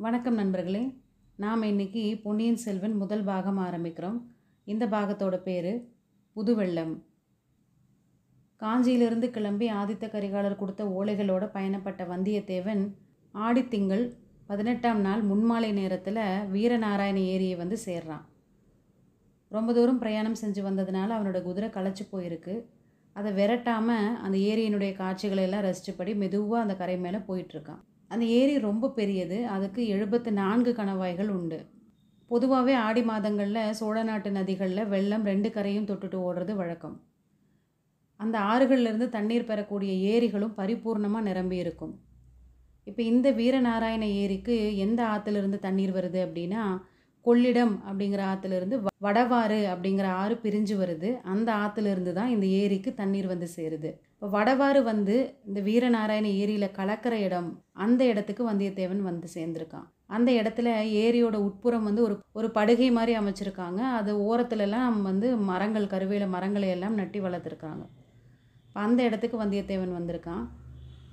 வணக்கம் நண்பர்களே. நாம் இன்னைக்கு பொன்னியின் செல்வன் முதல் பாகம் ஆரம்பிக்கிறோம். இந்த பாகத்தோட பேர் புதுவெள்ளம். காஞ்சியிலிருந்து கிளம்பி ஆதித்த கரிகாலர் கொடுத்த ஓலைகளோட பயணப்பட்ட வந்தியத்தேவன் ஆடித்திங்கள் பதினெட்டாம் நாள் முன்மாலை நேரத்தில் வீரநாராயண ஏரியை வந்து சேர்றான். ரொம்ப தூரம் பிரயாணம் செஞ்சு வந்ததுனால அவனோட குதிரை களைச்சி போயிருக்கு. அதை விரட்டாமல் அந்த ஏரியினுடைய காட்சிகளை எல்லாம் ரசிச்சபடி மெதுவாக அந்த கரை மேலே போயிட்டுருக்கான் அந்த ஏரி ரொம்ப பெரியது. அதுக்கு எழுபத்து நான்கு கணவாய்கள் உண்டு. பொதுவாகவே ஆடி மாதங்களில் சோழ நாட்டு நதிகளில் வெள்ளம் ரெண்டு கரையும் தொட்டுட்டு ஓடுறது வழக்கம். அந்த ஆறுகள்லேருந்து தண்ணீர் பெறக்கூடிய ஏரிகளும் பரிபூர்ணமாக நிரம்பி இருக்கும். இப்போ இந்த வீரநாராயண ஏரிக்கு எந்த ஆற்றுலேருந்து தண்ணீர் வருது அப்படின்னா கொள்ளிடம் அப்படிங்கிற ஆற்றுலேருந்து வடவாறு அப்படிங்கிற ஆறு பிரிஞ்சு வருது. அந்த ஆற்றுலேருந்து தான் இந்த ஏரிக்கு தண்ணீர் வந்து சேருது. இப்போ வடவாறு வந்து இந்த வீரநாராயண ஏரியில் கலக்கிற இடம் அந்த இடத்துக்கு வந்தியத்தேவன் வந்து சேர்ந்துருக்கான். அந்த இடத்துல ஏரியோட உட்புறம் வந்து ஒரு ஒரு படுகை மாதிரி அமைச்சிருக்காங்க. அது ஓரத்துலலாம் வந்து மரங்கள் கருவேல மரங்களை எல்லாம் நட்டி வளர்த்துருக்காங்க. இப்போ அந்த இடத்துக்கு வந்தியத்தேவன் வந்திருக்கான்.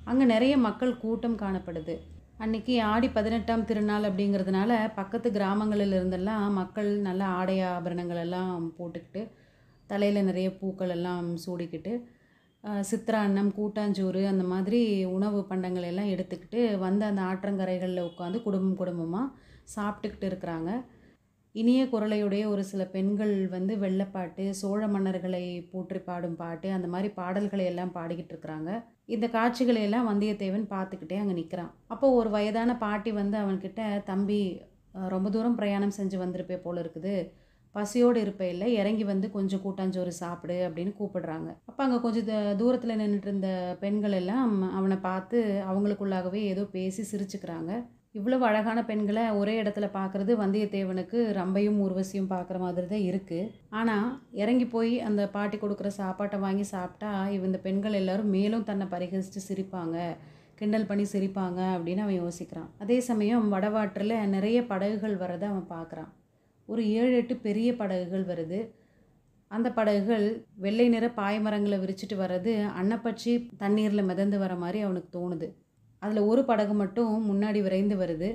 அங்கே நிறைய மக்கள் கூட்டம் காணப்படுது. அன்றைக்கி ஆடி பதினெட்டாம் திருநாள் அப்படிங்கிறதுனால பக்கத்து கிராமங்களில் இருந்தெல்லாம் மக்கள் நல்ல ஆடை ஆபரணங்கள் எல்லாம் போட்டுக்கிட்டு தலையில் நிறைய பூக்கள் எல்லாம் சூடிக்கிட்டு சித்திராண்ணம் கூட்டாஞ்சோறு அந்த மாதிரி உணவு பண்டங்கள் எல்லாம் எடுத்துக்கிட்டு வந்து அந்த ஆற்றங்கரைகளில் உட்காந்து குடும்பம் குடும்பமாக சாப்பிட்டுக்கிட்டு இருக்கிறாங்க. இனிய குரலையுடைய ஒரு சில பெண்கள் வந்து வெள்ளப்பாட்டு சோழ மன்னர்களை போற்றி பாடும் பாட்டு அந்த மாதிரி பாடல்களை எல்லாம் பாடிக்கிட்டு இருக்கிறாங்க. இந்த காட்சிகளை எல்லாம் வந்தியத்தேவன் பார்த்துக்கிட்டே அங்கே நிற்கிறான் அப்போ ஒரு வயதான பாட்டி வந்து அவன்கிட்ட தம்பி ரொம்ப தூரம் பிரயாணம் செஞ்சு வந்திருப்பே போல இருக்குது. பசியோடு இருப்பையில் இறங்கி வந்து கொஞ்சம் கூட்டாஞ்சோறு சாப்பிடு அப்படின்னு கூப்பிடுறாங்க. அப்போ அங்கே கொஞ்சம் தூரத்தில் நின்றுட்டு இருந்த பெண்கள் எல்லாம் அவனை பார்த்து அவங்களுக்குள்ளாகவே ஏதோ பேசி சிரிச்சுக்கிறாங்க. இவ்வளவு அழகான பெண்களை ஒரே இடத்துல பார்க்குறது வந்தியத்தேவனுக்கு ரம்பையும் ஊர்வசியும் பார்க்குற மாதிரி தான் இருக்குது ஆனால் இறங்கி போய் அந்த பாட்டி கொடுக்குற சாப்பாட்டை வாங்கி சாப்பிட்டா இந்த பெண்கள் எல்லாரும் மேலும் தன்னை பரிகரித்து சிரிப்பாங்க. கிண்டல் பண்ணி சிரிப்பாங்க அப்படின்னு அவன் யோசிக்கிறான். அதே சமயம் வடவாற்றில் நிறைய படகுகள் வரதை அவன் பார்க்குறான். ஒரு ஏழு எட்டு பெரிய படகுகள் வருது. அந்த படகுகள் வெள்ளை நிற பாய்மரங்களை விரிச்சிட்டு வர்றது அன்னப்பச்சி தண்ணீரில் மிதந்து வர மாதிரி அவனுக்கு தோணுது. அதில் ஒரு படகு மட்டும் முன்னாடி விரைந்து வருது.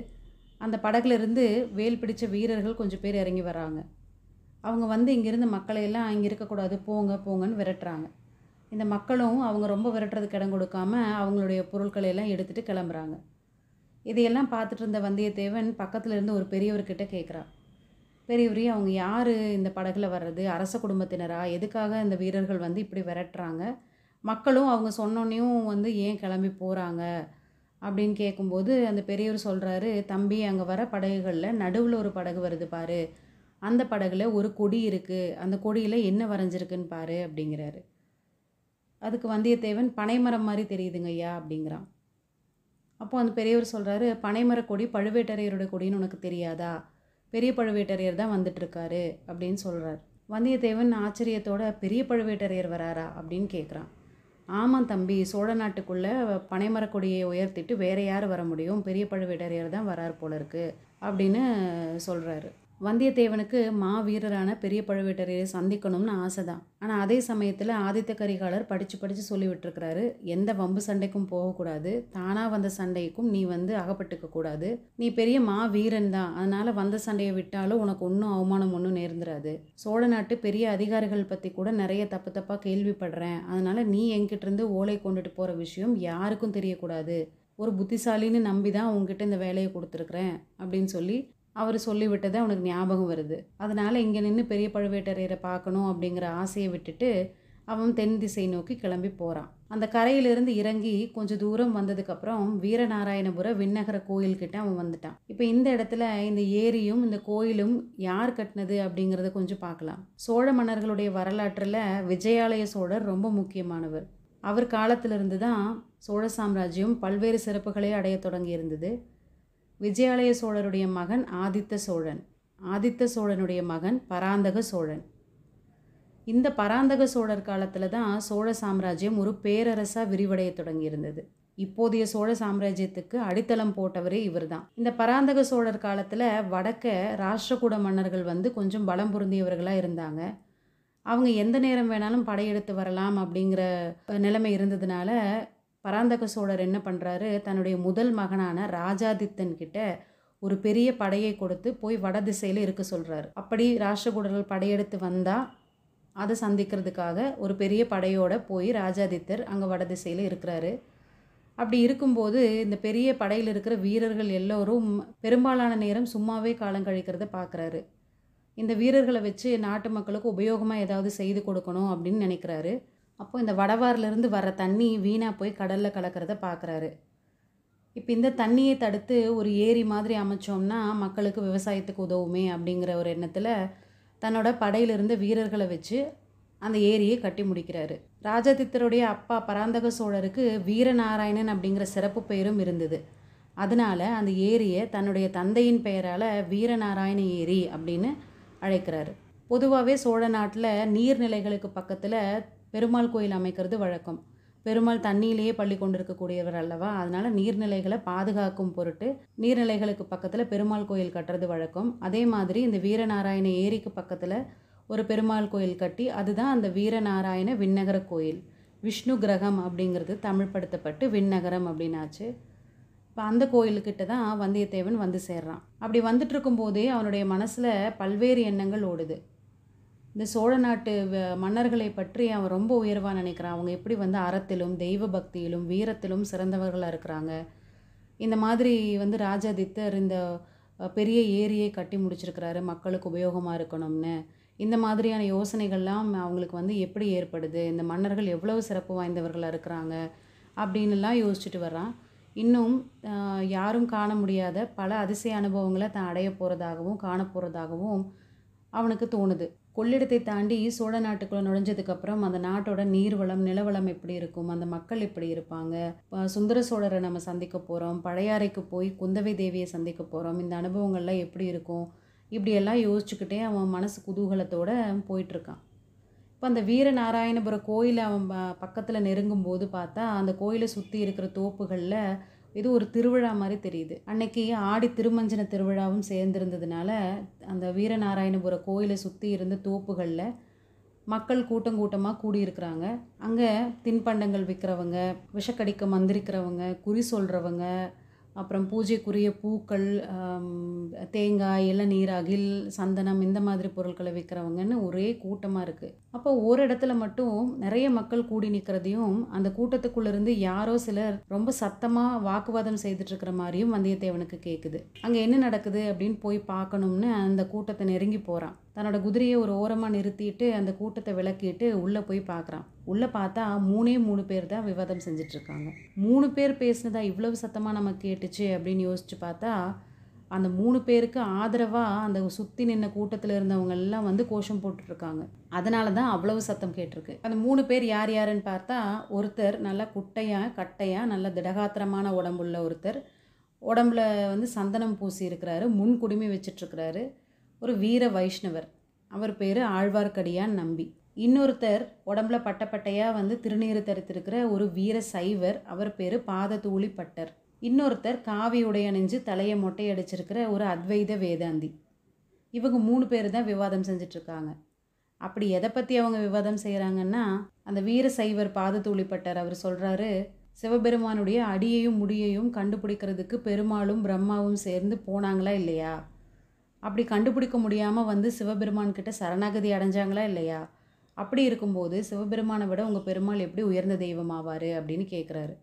அந்த படகுலேருந்து வேல் பிடித்த வீரர்கள் கொஞ்சம் பேர் இறங்கி வராங்க. அவங்க வந்து இங்கேருந்து மக்களையெல்லாம் இங்கே இருக்கக்கூடாது போங்க போங்கன்னு விரட்டுறாங்க. இந்த மக்களும் அவங்க ரொம்ப விரட்டுறதுக்கு இடம் கொடுக்காம அவங்களுடைய பொருட்களை எல்லாம் எடுத்துகிட்டு கிளம்புறாங்க. இதையெல்லாம் பார்த்துட்டு இருந்த வந்தியத்தேவன் பக்கத்தில் இருந்து ஒரு பெரியவர்கிட்ட கேட்குறான் பெரியவரே அவங்க யார் இந்த படகுல வர்றது? அரச குடும்பத்தினரா? எதுக்காக இந்த வீரர்கள் வந்து இப்படி விரட்டுறாங்க? மக்களும் அவங்க சொன்னோன்னையும் வந்து ஏன் கிளம்பி போகிறாங்க அப்படின்னு கேட்கும்போது அந்த பெரியவர் சொல்கிறாரு தம்பி அங்கே வர படகுகளில் நடுவில் ஒரு படகு வருது பாரு. அந்த படகுல ஒரு கொடி இருக்குது அந்த கொடியில் என்ன வரைஞ்சிருக்குன்னு பாரு அப்படிங்கிறாரு. அதுக்கு வந்தியத்தேவன் பனைமரம் மாதிரி தெரியுதுங்க ஐயா அப்படிங்கிறான். அப்போ அந்த பெரியவர் சொல்கிறாரு பனைமரக் கொடி பழுவேட்டரையரோட கொடின்னு உனக்கு தெரியாதா? பெரிய பழுவேட்டரையர் தான் வந்துட்டுருக்காரு அப்படின்னு சொல்கிறார் வந்தியத்தேவன் ஆச்சரியத்தோட பெரிய பழுவேட்டரையர் வராரா அப்படின்னு கேட்குறான் ஆமாம் தம்பி சோழ நாட்டுக்குள்ளே பனைமரக்கொடியை உயர்த்திட்டு வேற யார் வர முடியும்? பெரிய பழுவேட்டரையர் தான் வரார் போல இருக்குது அப்படின்னு சொல்கிறாரு வந்தியத்தேவனுக்கு மா வீரரான பெரிய பழுவேட்டரையரை சந்திக்கணும்னு ஆசை தான் ஆனால் அதே சமயத்தில் ஆதித்த கரிகாலர் படித்து படித்து சொல்லிவிட்டுருக்கிறாரு எந்த வம்பு சண்டைக்கும் போகக்கூடாது தானாக வந்த சண்டைக்கும் நீ வந்து அகப்பட்டுக்க கூடாது. நீ பெரிய மா வீரன் தான் அதனால் வந்த சண்டையை விட்டாலும் உனக்கு ஒன்றும் அவமானம் ஒன்றும் நேர்ந்துராது. சோழ நாட்டு பெரிய அதிகாரிகள் பற்றி கூட நிறைய தப்பு தப்பாக கேள்விப்படுறேன். அதனால் நீ என்கிட்டருந்து ஓலை கொண்டுட்டு போகிற விஷயம் யாருக்கும் தெரியக்கூடாது. ஒரு புத்திசாலின்னு நம்பி தான் உங்ககிட்ட இந்த வேலையை கொடுத்துருக்குறேன் அப்படின்னு சொல்லி அவர் சொல்லிவிட்டது அவனுக்கு ஞாபகம் வருது. அதனால் இங்கே நின்று பெரிய பழுவேட்டரையரை பார்க்கணும் அப்படிங்கிற ஆசையை விட்டுட்டு அவன் தென் திசை நோக்கி கிளம்பி போகிறான் அந்த கரையிலிருந்து இறங்கி கொஞ்சம் தூரம் வந்ததுக்கப்புறம் வீரநாராயணபுர விண்ணகர கோயில்கிட்ட அவன் வந்துட்டான். இப்போ இந்த இடத்துல இந்த ஏரியும் இந்த கோயிலும் யார் கட்டினது அப்படிங்கிறத கொஞ்சம் பார்க்கலாம். சோழ மன்னர்களுடைய வரலாற்றில் விஜயாலய சோழர் ரொம்ப முக்கியமானவர். அவர் காலத்திலிருந்து தான் சோழ சாம்ராஜ்யம் பல்வேறு சிறப்புகளை அடைய தொடங்கி இருந்தது விஜயாலய சோழருடைய மகன் ஆதித்த சோழன். ஆதித்த சோழனுடைய மகன் பராந்தக சோழன். இந்த பராந்தக சோழர் காலத்தில் தான் சோழ சாம்ராஜ்யம் ஒரு பேரரசாக விரிவடைய தொடங்கியிருந்தது. இப்போதைய சோழ சாம்ராஜ்யத்துக்கு அடித்தளம் போட்டவரே இவர்தான். இந்த பராந்தக சோழர் காலத்தில் வடக்க ராஷ்டிரகூட மன்னர்கள் வந்து கொஞ்சம் பலம் பொருந்தியவர்களாக இருந்தாங்க. அவங்க எந்த நேரம் வேணாலும் படையெடுத்து வரலாம் அப்படிங்கிற நிலைமை இருந்ததுனால பராந்தக சோழர் என்ன பண்ணுறாரு தன்னுடைய முதல் மகனான ராஜாதித்தன் கிட்ட ஒரு பெரிய படையை கொடுத்து போய் வட திசையில் இருக்க சொல்கிறாரு அப்படி ராஷ்டிரகூடர்கள் படையெடுத்து வந்தால் அதை சந்திக்கிறதுக்காக ஒரு பெரிய படையோடு போய் ராஜாதித்தர் அங்கே வட திசையில் இருக்கிறாரு. அப்படி இருக்கும்போது இந்த பெரிய படையில் இருக்கிற வீரர்கள் எல்லோரும் பெரும்பாலான நேரம் சும்மாவே காலம் கழிக்கிறத பார்க்குறாரு இந்த வீரர்களை வச்சு நாட்டு மக்களுக்கு உபயோகமாக ஏதாவது செய்து கொடுக்கணும் அப்படின்னு நினைக்கிறாரு. அப்போது இந்த வடவாரிலிருந்து வர தண்ணி வீணாக போய் கடலில் கலக்கிறத பார்க்குறாரு இப்போ இந்த தண்ணியை தடுத்து ஒரு ஏரி மாதிரி அமைச்சோம்னா மக்களுக்கு விவசாயத்துக்கு உதவுமே அப்படிங்கிற ஒரு எண்ணத்தில் தன்னோட படையிலிருந்து வீரர்களை வச்சு அந்த ஏரியை கட்டி முடிக்கிறாரு. ராஜாதித்தருடைய அப்பா பராந்தக சோழருக்கு வீரநாராயணன் அப்படிங்கிற சிறப்பு பெயரும் இருந்தது. அதனால் அந்த ஏரியை தன்னுடைய தந்தையின் பெயரால் வீரநாராயண ஏரி அப்படின்னு அழைக்கிறாரு. பொதுவாகவே சோழ நாட்டில் நீர்நிலைகளுக்கு பக்கத்தில் பெருமாள் கோயில் அமைக்கிறது வழக்கம். பெருமாள் தண்ணியிலேயே பள்ளி கொண்டிருக்கக்கூடியவர் அல்லவா? அதனால் நீர்நிலைகளை பாதுகாக்கும் பொருட்டு நீர்நிலைகளுக்கு பக்கத்தில் பெருமாள் கோயில் கட்டுறது வழக்கம். அதே மாதிரி இந்த வீரநாராயண ஏரிக்கு பக்கத்தில் ஒரு பெருமாள் கோயில் கட்டி அதுதான் அந்த வீரநாராயண விண்ணகர கோயில். விஷ்ணு கிரகம் அப்படிங்கிறது தமிழ்படுத்தப்பட்டு விண்ணகரம் அப்படின்னாச்சு. இப்போ அந்த கோயிலுக்கிட்ட தான் வந்தியத்தேவன் வந்து சேர்றான். அப்படி வந்துட்டு இருக்கும்போதே அவனுடைய மனசில் பல்வேறு எண்ணங்கள் ஓடுது. இந்த சோழ நாட்டு வ- மன்னர்களை பற்றி அவன் ரொம்ப உயர்வாக நினைக்கிறான். அவங்க எப்படி வந்து அறத்திலும் தெய்வ பக்தியிலும் வீரத்திலும் சிறந்தவர்களாக இருக்கிறாங்க. இந்த மாதிரி வந்து ராஜாதித்தர் இந்த பெரிய ஏரியை கட்டி முடிச்சிருக்கிறாரு. மக்களுக்கு உபயோகமாக இருக்கணும்னு. இந்த மாதிரியான யோசனைகள்லாம் அவங்களுக்கு வந்து எப்படி ஏற்படுது? இந்த மன்னர்கள் எவ்வளவு சிறப்பு வாய்ந்தவர்களாக இருக்கிறாங்க? அப்படின்னுலாம் யோசிச்சுட்டு வர்றான். இன்னும் யாரும் காண முடியாத பல அதிசய அனுபவங்களை தான் அடைய போகிறதாகவும் காண போகிறதாகவும் அவனுக்கு தோணுது. கொள்ளிடத்தை தாண்டி சோழ நாட்டுக்குள்ளே நுழைஞ்சதுக்கப்புறம் அந்த நாட்டோட நீர்வளம் நிலவளம் எப்படி இருக்கும் அந்த மக்கள் எப்படி இருப்பாங்க சுந்தர சோழரை நம்ம சந்திக்க போகிறோம் பழையாறைக்கு போய் குந்தவை தேவியை சந்திக்க போகிறோம் இந்த அனுபவங்கள்லாம் எப்படி இருக்கும் இப்படியெல்லாம் யோசிச்சுக்கிட்டே அவன் மனசு குதூகலத்தோடு போயிட்டுருக்கான். இப்போ அந்த வீரநாராயணபுர கோயிலை அவன் பக்கத்தில் நெருங்கும்போது பார்த்தா அந்த கோயிலை சுற்றி இருக்கிற தோப்புகளில் இது ஒரு திருவிழா மாதிரி தெரியுது. அன்னைக்கு ஆடி திருமஞ்சன திருவிழாவும் சேர்ந்திருந்ததுனால அந்த வீரநாராயணபுர கோயிலை சுற்றி இருந்த தோப்புகளில் மக்கள் கூட்டம் கூட்டமாக கூடியிருக்கிறாங்க. அங்கே தின்பண்டங்கள் விற்கிறவங்க விஷக்கடிக்க மந்திரிக்கிறவங்க குறி சொல்கிறவங்க அப்புறம் பூஜைக்குரிய பூக்கள் தேங்காய் இளநீர் அகில் சந்தனம் இந்த மாதிரி பொருட்களை விற்கிறவங்கன்னு ஒரே கூட்டமாக இருக்குது அப்போ ஒரு இடத்துல மட்டும் நிறைய மக்கள் கூடி நிற்கிறதையும் அந்த கூட்டத்துக்குள்ளேருந்து யாரோ சிலர் ரொம்ப சத்தமாக வாக்குவாதம் செய்துட்ருக்கிற மாதிரியும் வந்தியத்தேவனுக்கு கேட்குது அங்கே என்ன நடக்குது அப்படின்னு போய் பார்க்கணும்னு அந்த கூட்டத்தை நெருங்கி போகிறான் தன்னோட குதிரையை ஒரு ஓரமாக நிறுத்திட்டு அந்த கூட்டத்தை விளக்கிட்டு உள்ளே போய் பார்க்குறான் உள்ளே பார்த்தா மூணே மூணு பேர் தான் விவாதம் செஞ்சிட்ருக்காங்க. மூணு பேர் பேசினதா இவ்வளவு சத்தமாக நம்ம கேட்டுச்சு அப்படின்னு யோசிச்சு பார்த்தா அந்த மூணு பேருக்கு ஆதரவாக அந்த சுற்றி நின்ன கூட்டத்தில் இருந்தவங்க எல்லாம் வந்து கோஷம் போட்டுட்ருக்காங்க. அதனால தான் அவ்வளவு சத்தம் கேட்டிருக்கு. அந்த மூணு பேர் யார் யாருன்னு பார்த்தா ஒருத்தர் நல்லா குட்டையாக கட்டையாக நல்ல திடகாத்திரமான உடம்புள்ள ஒருத்தர். உடம்புல வந்து சந்தனம் பூசி இருக்கிறாரு முன் குடுமி வச்சிட்ருக்கிறாரு. ஒரு வீர வைஷ்ணவர். அவர் பேர் ஆழ்வார்க்கடியான் நம்பி. இன்னொருத்தர் உடம்புல பட்டப்பட்டையாக வந்து திருநீறு தரித்திருக்கிற ஒரு வீர சைவர் அவர் பேர் பாததூளி பட்டர். இன்னொருத்தர் காவி உடை அணிஞ்சு தலையை மொட்டை அடிச்சிருக்கிற ஒரு அத்வைத வேதாந்தி. இவங்க மூணு பேர் தான் விவாதம் செஞ்சிட்ருக்காங்க. அப்படி எதை பற்றி அவங்க விவாதம் செய்கிறாங்கன்னா அந்த வீர சைவர் பாதத்தூளி பட்டர் அவர் சொல்கிறாரு சிவபெருமானுடைய அடியையும் முடியையும் கண்டுபிடிக்கிறதுக்கு பெருமாளும் பிரம்மாவும் சேர்ந்து போனாங்களா இல்லையா? அப்படி கண்டுபிடிக்க முடியாமல் வந்து சிவபெருமான் கிட்ட சரணாகதி அடைஞ்சாங்களா இல்லையா? அப்படி இருக்கும்போது சிவபெருமானை விட உங்கள் பெருமாள் எப்படி உயர்ந்த தெய்வமாவார் அப்படின்னு கேட்குறாரு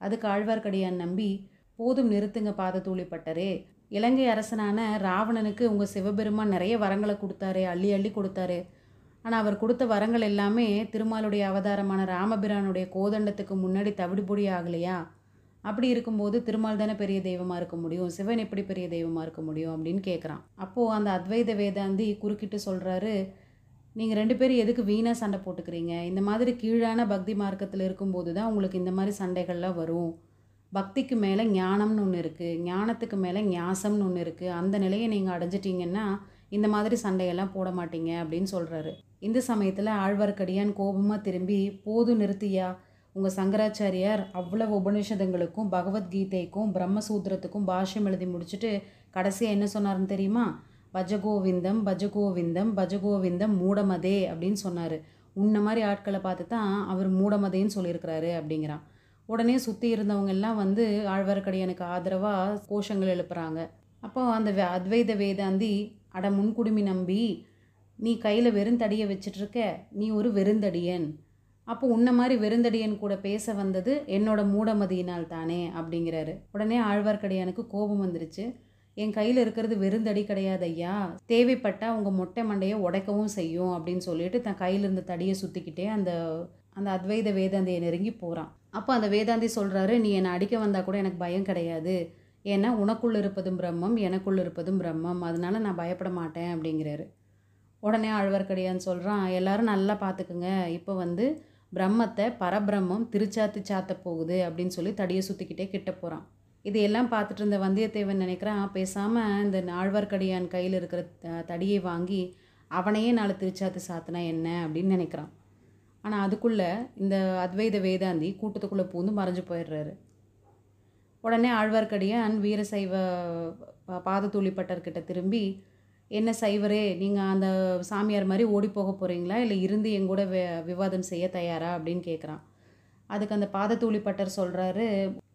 அதுக்கு ஆழ்வார்க்கடியான் நம்பி போதும் நிறுத்துங்க பாதத்தூளி பட்டரே இலங்கை அரசனான ராவணனுக்கு உங்கள் சிவபெருமான் நிறைய வரங்களை கொடுத்தாரு அள்ளி அள்ளி கொடுத்தாரு. ஆனால் அவர் கொடுத்த வரங்கள் எல்லாமே திருமாலுடைய அவதாரமான ராமபிரானுடைய கோதண்டத்துக்கு முன்னாடி தவிடுபொடி ஆகலையா? அப்படி இருக்கும்போது திருமால் தானே பெரிய தெய்வமாக இருக்க முடியும்? சிவன் எப்படி பெரிய தெய்வமாக இருக்க முடியும் அப்படின்னு கேட்குறான் அப்போது அந்த அத்வைத வேதாந்தி குறுக்கிட்டு சொல்கிறாரு நீங்கள் ரெண்டு பேரும் எதுக்கு வீணாக சண்டை போட்டுக்கிறீங்க? இந்த மாதிரி கீழான பக்தி மார்க்கத்தில் இருக்கும்போது தான் உங்களுக்கு இந்த மாதிரி சண்டைகள்லாம் வரும். பக்திக்கு மேலே ஞானம்னு ஒன்று இருக்குது ஞானத்துக்கு மேலே ஞாசம்னு ஒன்று இருக்குது அந்த நிலையை நீங்கள் அடைஞ்சிட்டிங்கன்னா இந்த மாதிரி சண்டையெல்லாம் போட மாட்டீங்க அப்படின்னு சொல்கிறாரு இந்த சமயத்தில் ஆழ்வார்க்கடியான் கோபமாக திரும்பி போதும் நிறுத்தியா? உங்கள் சங்கராச்சாரியார் அவ்வளவு உபனிஷதங்களுக்கும் பகவத்கீதைக்கும் பிரம்மசூத்திரத்துக்கும் பாஷ்யம் எழுதி முடிச்சுட்டு கடைசியாக என்ன சொன்னார்னு தெரியுமா? பஜகோவிந்தம் பஜகோவிந்தம் பஜகோவிந்தம் மூடமதே அப்படின்னு சொன்னார். உன்ன மாதிரி ஆட்களை பார்த்து தான் அவர் மூடமதேன்னு சொல்லியிருக்கிறாரு அப்படிங்கிறான். உடனே சுற்றி இருந்தவங்க எல்லாம் வந்து ஆழ்வார்க்கடியானுக்கு ஆதரவாக கோஷங்கள் எழுப்புறாங்க. அப்போ அந்த அத்வைத வேதாந்தி அட முன்குடுமி நம்பி நீ கையில் வெறுந்தடியை வச்சிட்ருக்க நீ ஒரு வெறுந்தடியன். அப்போ உன்ன மாதிரி வெறுந்தடியன் கூட பேச வந்தது என்னோட மூடமதியினால் தானே அப்படிங்கிறாரு. உடனே ஆழ்வார்க்கடியானுக்கு கோபம் வந்துருச்சு. என் கையில் இருக்கிறது வெறுந்தடி கிடையாது ஐயா. தேவைப்பட்டால் உங்கள் மொட்டை மண்டையை உடைக்கவும் செய்யும் அப்படின்னு சொல்லிட்டு தன் கையில் இருந்த தடியை சுற்றிக்கிட்டே அந்த அந்த அத்வைத வேதாந்தியை நெருங்கி போகிறான் அப்போ அந்த வேதாந்தி சொல்கிறாரு நீ என்னை அடிக்க வந்தால் கூட எனக்கு பயம் கிடையாது. ஏன்னா உனக்குள்ளே இருப்பதும் பிரம்மம் எனக்குள்ளே இருப்பதும் பிரம்மம். அதனால நான் பயப்பட மாட்டேன் அப்படிங்கிறாரு. உடனே ஆழ்வார்க்கடியான்னு சொல்கிறான் எல்லாரும் நல்லா பார்த்துக்குங்க இப்போ வந்து பிரம்மத்தை பரபிரம்மம் திருச்சாத்து சாத்த போகுது அப்படின்னு சொல்லி தடியை சுற்றிக்கிட்டே கிட்ட போகிறான் இதையெல்லாம் பார்த்துட்டு இருந்த வந்தியத்தேவன் நினைக்கிறான் பேசாமல் இந்த ஆழ்வார்க்கடியான் கையில் இருக்கிற தடியை வாங்கி அவனையே நாலு திருச்சாத்து சாத்தினா என்ன அப்படின்னு நினைக்கிறான். ஆனால் அதுக்குள்ளே இந்த அத்வைத வேதாந்தி கூட்டத்துக்குள்ளே பூந்து மறைஞ்சு போயிடுறாரு. உடனே ஆழ்வார்க்கடியான் வீரசைவ பாதத்தூளிப்பட்டர்கிட்ட திரும்பி என்ன சைவரே நீங்கள் அந்த சாமியார் மாதிரி ஓடி போக போகிறீங்களா இல்லை இருந்து என் கூட வி விவாதம் செய்ய தயாரா? அப்படின்னு கேட்குறான் அதுக்கு அந்த பாதத்தூளி பட்டர் சொல்கிறாரு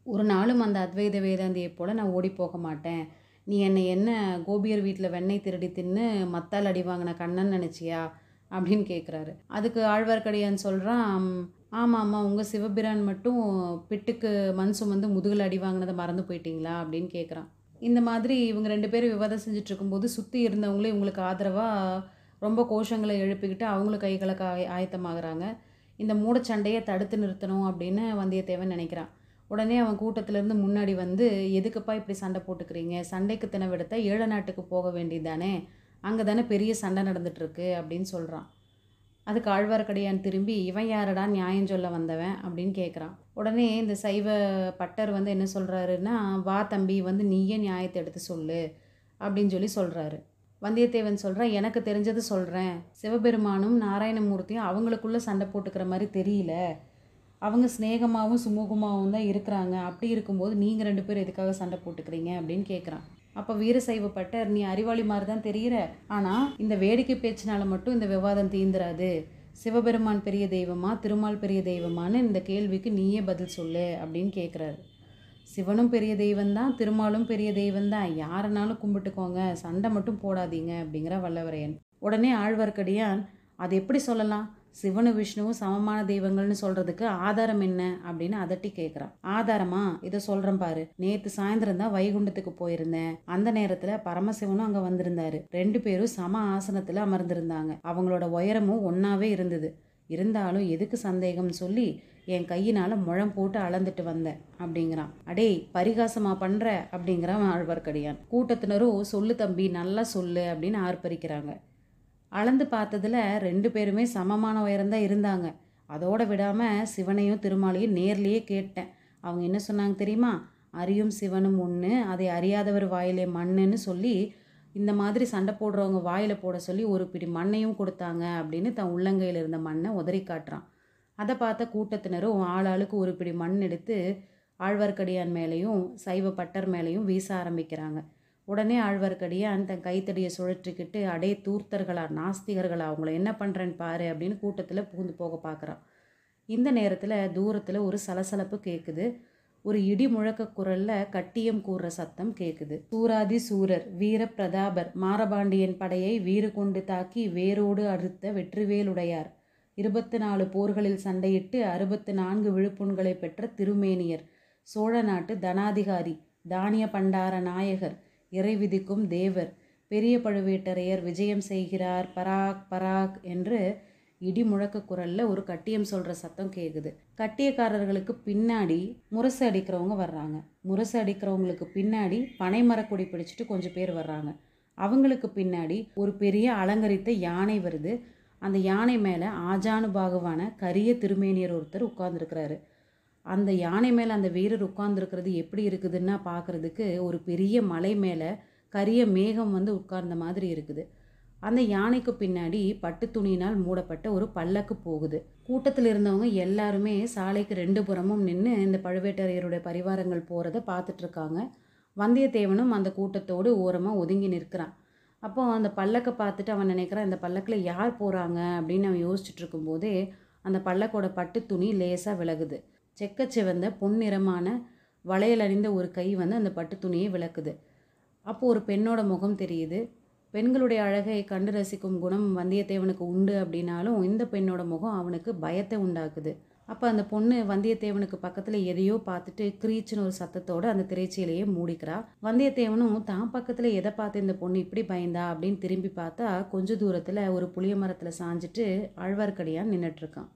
ஒரு நாளும் அந்த அத்வைத வேதாந்தியை போல் நான் ஓடி போக மாட்டேன். நீ என்னை என்ன கோபியர் வீட்டில் வெண்ணெய் திருடி தின்னு மத்தால் அடி வாங்கின கண்ணன் நினச்சியா? அப்படின்னு கேட்குறாரு அதுக்கு ஆழ்வார்க்கடியான் சொல்கிறான் ஆமாம் ஆமாம் உங்கள் சிவபிரான் மட்டும் பிட்டுக்கு மண் சுமந்து முதுகில் அடி வாங்கினதை மறந்து போயிட்டீங்களா? அப்படின்னு கேட்குறான் இந்த மாதிரி இவங்க ரெண்டு பேரும் விவாதம் செஞ்சுட்டு இருக்கும்போது சுற்றி இருந்தவங்களே இவங்களுக்கு ஆதரவாக ரொம்ப கோஷங்களை எழுப்பிக்கிட்டு அவங்களும் கைகளுக்கு ஆய ஆயத்தமாகறாங்க. இந்த மூடச்சண்டையை தடுத்து நிறுத்தணும் அப்படின்னு வந்தியத்தேவன் நினைக்கிறான். உடனே அவன் கூட்டத்திலேருந்து முன்னாடி வந்து எதுக்குப்பா இப்படி சண்டை போட்டுக்கிறீங்க? சண்டைக்கு தினவெடுத்தா ஏழ நாட்டுக்கு போக வேண்டியதானே அங்கே தானே பெரிய சண்டை நடந்துட்டுருக்கு அப்படின்னு சொல்கிறான் அதுக்கு ஆழ்வார்க்கடியான் திரும்பி இவன் யாரடா நியாயம் சொல்ல வந்தவன்? அப்படின்னு கேட்குறான் உடனே இந்த சைவ பட்டர் வந்து என்ன சொல்கிறாருன்னா வா தம்பி வந்து நீயே நியாயத்தை எடுத்து சொல்லு அப்படின்னு சொல்லி சொல்கிறாரு வந்தியத்தேவன் சொல்கிறான் எனக்கு தெரிஞ்சது சொல்கிறேன் சிவபெருமானும் நாராயணமூர்த்தியும் அவங்களுக்குள்ளே சண்டை போட்டுக்கிற மாதிரி தெரியல. அவங்க சிநேகமாகவும் சுமூகமாகவும் தான் இருக்கிறாங்க. அப்படி இருக்கும்போது நீங்கள் ரெண்டு பேரும் எதுக்காக சண்டை போட்டுக்கிறீங்க? அப்படின்னு கேட்குறான் அப்போ வீரசைவ பட்டர் நீ அறிவாளி மாதிரி தான் தெரிகிற ஆனால் இந்த வேடிக்கை பேச்சினால மட்டும் இந்த விவாதம் தீந்துராது. சிவபெருமான் பெரிய தெய்வமா திருமால் பெரிய தெய்வமான்னு இந்த கேள்விக்கு நீயே பதில் சொல்லு அப்படின்னு கேட்குறாரு சிவனும் பெரிய தெய்வந்தான் திருமாலும் பெரிய தெய்வந்தான் யாருனாலும் கும்பிட்டுக்கோங்க சண்டை மட்டும் போடாதீங்க அப்படிங்கிற வல்லவரையன். உடனே ஆழ்வார்க்கடியான் அது எப்படி சொல்லலாம்? சிவனு விஷ்ணுவும் சமமான தெய்வங்கள்னு சொல்றதுக்கு ஆதாரம் என்ன அப்படின்னு அதட்டி கேட்குறான் ஆதாரமா? இதை சொல்றேன் பாரு. நேத்து சாயந்தரம் தான் வைகுண்டத்துக்கு போயிருந்தேன். அந்த நேரத்துல பரமசிவனும் அங்க வந்திருந்தாரு. ரெண்டு பேரும் சம ஆசனத்துல அமர்ந்திருந்தாங்க. அவங்களோட உயரமும் ஒன்னாவே இருந்தது. இருந்தாலும் எதுக்கு சந்தேகம்னு சொல்லி என் கையினால முழம் போட்டு அளந்துட்டு வந்தேன் அப்படிங்கிறான். அடேய் பரிகாசமா பண்ற? அப்படிங்கிறான் ஆழ்வார்க்கடியான். கூட்டத்தினரும் சொல்லு தம்பி நல்லா சொல்லு அப்படின்னு ஆர்ப்பரிக்கிறாங்க. அளந்து பார்த்ததுல ரெண்டு பேருமே சமமான உயரம்தான் இருந்தாங்க. அதோட விடாமல் சிவனையும் திருமாலையும் நேர்லேயே கேட்டேன். அவங்க என்ன சொன்னாங்க தெரியுமா? அறியும் சிவனும் ஒன்று அதை அறியாதவர் வாயிலே மண்ணுன்னு சொல்லி இந்த மாதிரி சண்டை போடுறவங்க வாயில் போட சொல்லி ஒரு பிடி மண்ணையும் கொடுத்தாங்க அப்படின்னு தன் உள்ளங்கையில் இருந்த மண்ணை உதறி காட்டுறான். அதை பார்த்த கூட்டத்தினரும் ஆளாளுக்கு ஒரு பிடி மண் எடுத்து ஆழ்வார்க்கடியான் மேலேயும் சைவ பட்டர் மேலேயும் வீச ஆரம்பிக்கிறாங்க. உடனே ஆழ்வார்க்கடியான் தன் கைத்தடியை சுழற்றிக்கிட்டு அடே தூர்த்தர்களா நாஸ்திகர்களா அவங்கள என்ன பண்ணுறேன்னு பாரு அப்படின்னு கூட்டத்தில் புகுந்து போக பார்க்குறான். இந்த நேரத்தில் தூரத்தில் ஒரு சலசலப்பு கேட்குது ஒரு இடி முழக்க குரலில் கட்டியம் கூறுற சத்தம் கேட்குது சூராதி சூரர் வீர பிரதாபர் மாரபாண்டியன் படையை வீறு கொண்டு தாக்கி வேரோடு அறுத்த வெற்றிவேலுடையார். இருபத்து நாலு போர்களில் சண்டையிட்டு அறுபத்து நான்கு விழுப்புண்களை பெற்ற திருமேனியர். சோழ நாட்டு தனாதிகாரி தானிய பண்டார நாயகர் இறை விதிக்கும் தேவர். பெரிய பழுவேட்டரையர் விஜயம் செய்கிறார் பராக் பராக் என்று இடி முழக்க குரல்ல ஒரு கட்டியம் சொல்ற சத்தம் கேட்குது கட்டியக்காரர்களுக்கு பின்னாடி முரசு அடிக்கிறவங்க வர்றாங்க. முரசு அடிக்கிறவங்களுக்கு பின்னாடி பனைமரக்கொடி பிடிச்சிட்டு கொஞ்சம் பேர் வர்றாங்க. அவங்களுக்கு பின்னாடி ஒரு பெரிய அலங்கரித்த யானை வருது. அந்த யானை மேலே ஆஜானு பாகுவான கரிய திருமேனியர் ஒருத்தர் உட்கார்ந்துருக்கிறாரு. அந்த யானை மேலே அந்த வீரர் உட்கார்ந்துருக்கிறது எப்படி இருக்குதுன்னா பார்க்குறதுக்கு ஒரு பெரிய மலை மேலே கரிய மேகம் வந்து உட்கார்ந்த மாதிரி இருக்குது. அந்த யானைக்கு பின்னாடி பட்டு துணியினால் மூடப்பட்ட ஒரு பல்லக்கு போகுது. கூட்டத்தில் இருந்தவங்க எல்லாருமே சாலைக்கு ரெண்டு புறமும் நின்று இந்த பழுவேட்டரையருடைய பரிவாரங்கள் போகிறத பார்த்துட்ருக்காங்க வந்தியத்தேவனும் அந்த கூட்டத்தோடு ஓரமாக ஒதுங்கி நிற்கிறான். அப்போ அந்த பல்லக்கை பார்த்துட்டு அவன் நினைக்கிறான் இந்த பல்லக்கில் யார் போகிறாங்க அப்படின்னு அவன் யோசிச்சுட்டு இருக்கும்போதே அந்த பல்லக்கோட பட்டு துணி லேசாக விலகுது. செக்கச்சிவந்த பொன்னிறமான வளையல் அணிந்த ஒரு கை வந்து அந்த பட்டு துணியை விளக்குது. அப்போது ஒரு பெண்ணோட முகம் தெரியுது. பெண்களுடைய அழகை கண்டு ரசிக்கும் குணம் வந்தியத்தேவனுக்கு உண்டு அப்படின்னாலும் இந்த பெண்ணோட முகம் அவனுக்கு பயத்தை உண்டாக்குது. அப்போ அந்த பொண்ணு வந்தியத்தேவனுக்கு பக்கத்தில் எதையோ பார்த்துட்டு க்ரீச்சுன்னு ஒரு சத்தத்தோடு அந்த திரைச்சியிலையே மூடிக்கிறா. வந்தியத்தேவனும் தான் பக்கத்தில் எதை பார்த்து இந்த பொண்ணு இப்படி பயந்தா? அப்படின்னு திரும்பி பார்த்தா கொஞ்ச தூரத்தில் ஒரு புளிய மரத்தில் சாஞ்சிட்டு ஆழ்வார்க்கடியான் நின்றுட்டுருக்கான்